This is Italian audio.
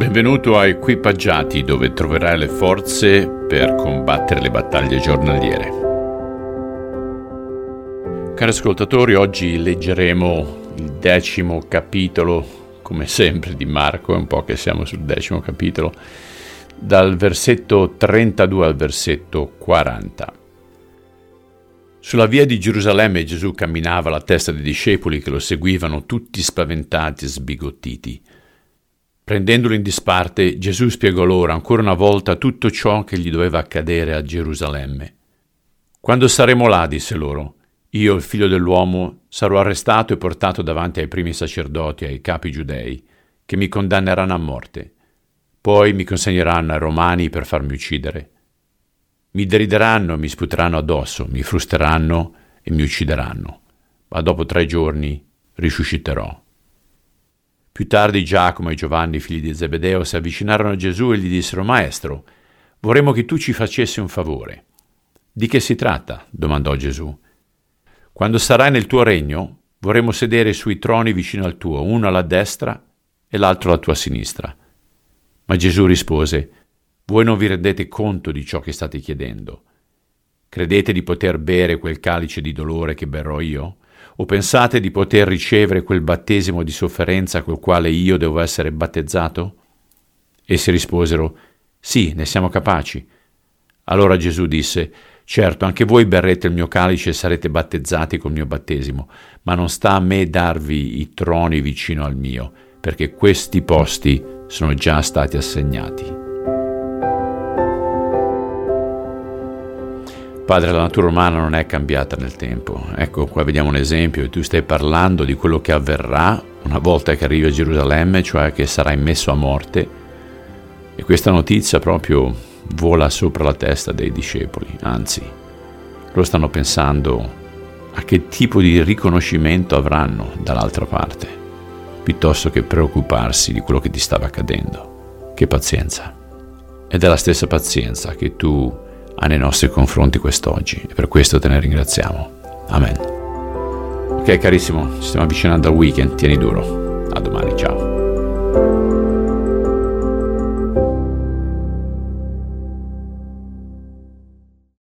Benvenuto a Equipaggiati dove troverai le forze per combattere le battaglie giornaliere. Cari ascoltatori, oggi leggeremo il decimo capitolo, come sempre, di Marco, è un po' che siamo sul decimo capitolo, dal versetto 32 al versetto 40. Sulla via di Gerusalemme Gesù camminava alla testa dei discepoli che lo seguivano tutti spaventati e sbigottiti. Prendendolo in disparte, Gesù spiegò loro ancora una volta tutto ciò che gli doveva accadere a Gerusalemme. Quando saremo là, disse loro, io, il figlio dell'uomo, sarò arrestato e portato davanti ai primi sacerdoti e ai capi giudei, che mi condanneranno a morte. Poi mi consegneranno ai romani per farmi uccidere. Mi derideranno, mi sputeranno addosso, mi frusteranno e mi uccideranno, ma dopo tre giorni risusciterò. Più tardi Giacomo e Giovanni, figli di Zebedeo, si avvicinarono a Gesù e gli dissero, Maestro, vorremmo che tu ci facessi un favore. Di che si tratta? domandò Gesù. Quando sarai nel tuo regno, vorremmo sedere sui troni vicino al tuo, uno alla destra e l'altro alla tua sinistra. Ma Gesù rispose, Voi non vi rendete conto di ciò che state chiedendo. Credete di poter bere quel calice di dolore che berrò io? O pensate di poter ricevere quel battesimo di sofferenza col quale io devo essere battezzato? Essi risposero, Sì, ne siamo capaci. Allora Gesù disse, Certo, anche voi berrete il mio calice e sarete battezzati col mio battesimo, ma non sta a me darvi i troni vicino al mio, perché questi posti sono già stati assegnati. Padre, la natura umana non è cambiata nel tempo. Ecco, qua vediamo un esempio. Tu stai parlando di quello che avverrà una volta che arrivi a Gerusalemme, cioè che sarai messo a morte. E questa notizia proprio vola sopra la testa dei discepoli. Anzi, loro stanno pensando a che tipo di riconoscimento avranno dall'altra parte, piuttosto che preoccuparsi di quello che ti stava accadendo. Che pazienza. Ed è la stessa pazienza che tu ha nei nostri confronti quest'oggi e per questo te ne ringraziamo. Amen. Ok carissimo, ci stiamo avvicinando al weekend, tieni duro. A domani, ciao.